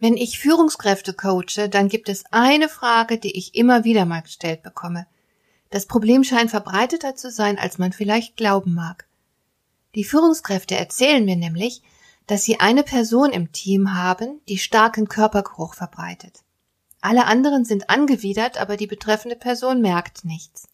Wenn ich Führungskräfte coache, dann gibt es eine Frage, die ich immer wieder mal gestellt bekomme. Das Problem scheint verbreiteter zu sein, als man vielleicht glauben mag. Die Führungskräfte erzählen mir nämlich, dass sie eine Person im Team haben, die starken Körpergeruch verbreitet. Alle anderen sind angewidert, aber die betreffende Person merkt nichts.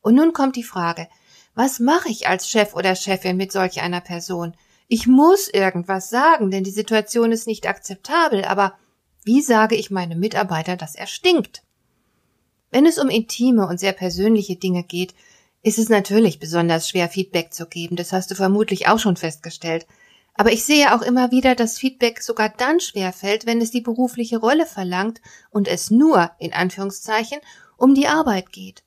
Und nun kommt die Frage, was mache ich als Chef oder Chefin mit solch einer Person? Ich muss irgendwas sagen, denn die Situation ist nicht akzeptabel, aber wie sage ich meinem Mitarbeiter, dass er stinkt? Wenn es um intime und sehr persönliche Dinge geht, ist es natürlich besonders schwer, Feedback zu geben, das hast du vermutlich auch schon festgestellt. Aber ich sehe auch immer wieder, dass Feedback sogar dann schwer fällt, wenn es die berufliche Rolle verlangt und es nur, in Anführungszeichen, um die Arbeit geht.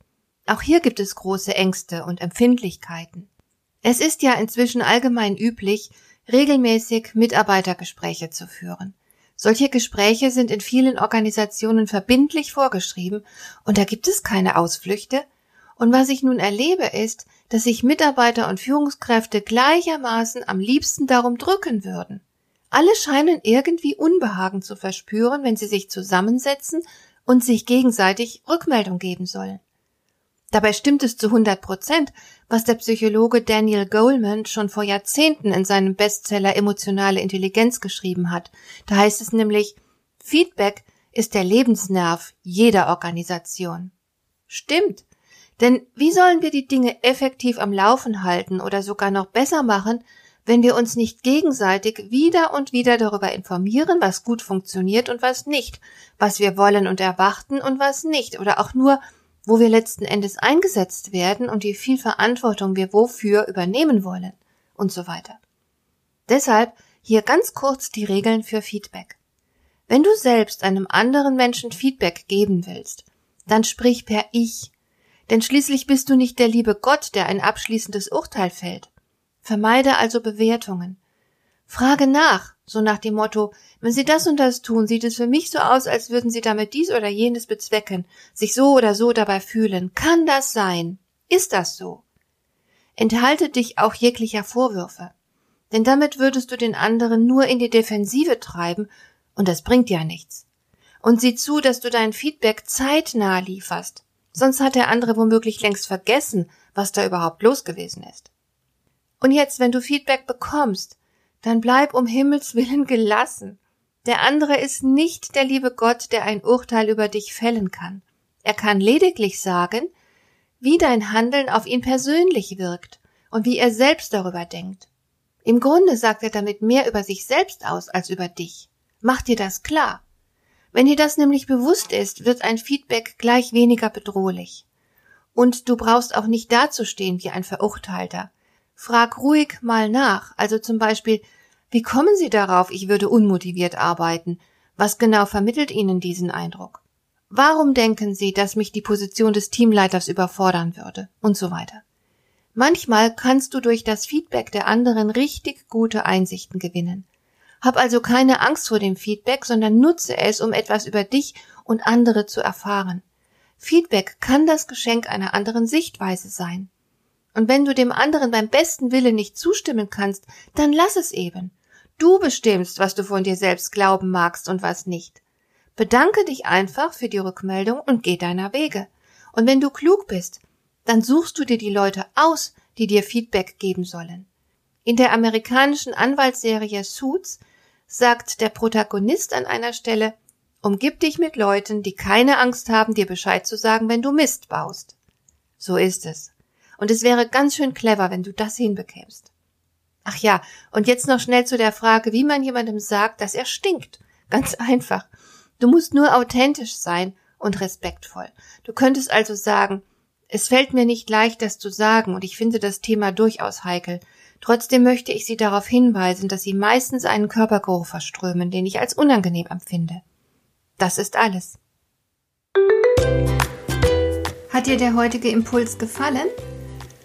Auch hier gibt es große Ängste und Empfindlichkeiten. Es ist ja inzwischen allgemein üblich, regelmäßig Mitarbeitergespräche zu führen. Solche Gespräche sind in vielen Organisationen verbindlich vorgeschrieben und da gibt es keine Ausflüchte. Und was ich nun erlebe ist, dass sich Mitarbeiter und Führungskräfte gleichermaßen am liebsten darum drücken würden. Alle scheinen irgendwie Unbehagen zu verspüren, wenn sie sich zusammensetzen und sich gegenseitig Rückmeldung geben sollen. Dabei stimmt es zu 100 Prozent, was der Psychologe Daniel Goleman schon vor Jahrzehnten in seinem Bestseller Emotionale Intelligenz geschrieben hat. Da heißt es nämlich, Feedback ist der Lebensnerv jeder Organisation. Stimmt. Denn wie sollen wir die Dinge effektiv am Laufen halten oder sogar noch besser machen, wenn wir uns nicht gegenseitig wieder und wieder darüber informieren, was gut funktioniert und was nicht, was wir wollen und erwarten und was nicht, oder auch nur, wo wir letzten Endes eingesetzt werden und wie viel Verantwortung wir wofür übernehmen wollen und so weiter. Deshalb hier ganz kurz die Regeln für Feedback. Wenn du selbst einem anderen Menschen Feedback geben willst, dann sprich per Ich, denn schließlich bist du nicht der liebe Gott, der ein abschließendes Urteil fällt. Vermeide also Bewertungen. Frage nach, so nach dem Motto, wenn Sie das und das tun, sieht es für mich so aus, als würden Sie damit dies oder jenes bezwecken, sich so oder so dabei fühlen. Kann das sein? Ist das so? Enthalte dich auch jeglicher Vorwürfe. Denn damit würdest du den anderen nur in die Defensive treiben, und das bringt ja nichts. Und sieh zu, dass du dein Feedback zeitnah lieferst, sonst hat der andere womöglich längst vergessen, was da überhaupt los gewesen ist. Und jetzt, wenn du Feedback bekommst, dann bleib um Himmels willen gelassen. Der andere ist nicht der liebe Gott, der ein Urteil über dich fällen kann. Er kann lediglich sagen, wie dein Handeln auf ihn persönlich wirkt und wie er selbst darüber denkt. Im Grunde sagt er damit mehr über sich selbst aus als über dich. Mach dir das klar. Wenn dir das nämlich bewusst ist, wird ein Feedback gleich weniger bedrohlich. Und du brauchst auch nicht dazustehen wie ein Verurteilter. Frag ruhig mal nach, also zum Beispiel, wie kommen Sie darauf, ich würde unmotiviert arbeiten? Was genau vermittelt Ihnen diesen Eindruck? Warum denken Sie, dass mich die Position des Teamleiters überfordern würde? Und so weiter. Manchmal kannst du durch das Feedback der anderen richtig gute Einsichten gewinnen. Hab also keine Angst vor dem Feedback, sondern nutze es, um etwas über dich und andere zu erfahren. Feedback kann das Geschenk einer anderen Sichtweise sein. Und wenn du dem anderen beim besten Willen nicht zustimmen kannst, dann lass es eben. Du bestimmst, was du von dir selbst glauben magst und was nicht. Bedanke dich einfach für die Rückmeldung und geh deiner Wege. Und wenn du klug bist, dann suchst du dir die Leute aus, die dir Feedback geben sollen. In der amerikanischen Anwaltsserie Suits sagt der Protagonist an einer Stelle, umgib dich mit Leuten, die keine Angst haben, dir Bescheid zu sagen, wenn du Mist baust. So ist es. Und es wäre ganz schön clever, wenn du das hinbekämst. Ach ja, und jetzt noch schnell zu der Frage, wie man jemandem sagt, dass er stinkt. Ganz einfach. Du musst nur authentisch sein und respektvoll. Du könntest also sagen, es fällt mir nicht leicht, das zu sagen, und ich finde das Thema durchaus heikel. Trotzdem möchte ich Sie darauf hinweisen, dass Sie meistens einen Körpergeruch verströmen, den ich als unangenehm empfinde. Das ist alles. Hat dir der heutige Impuls gefallen?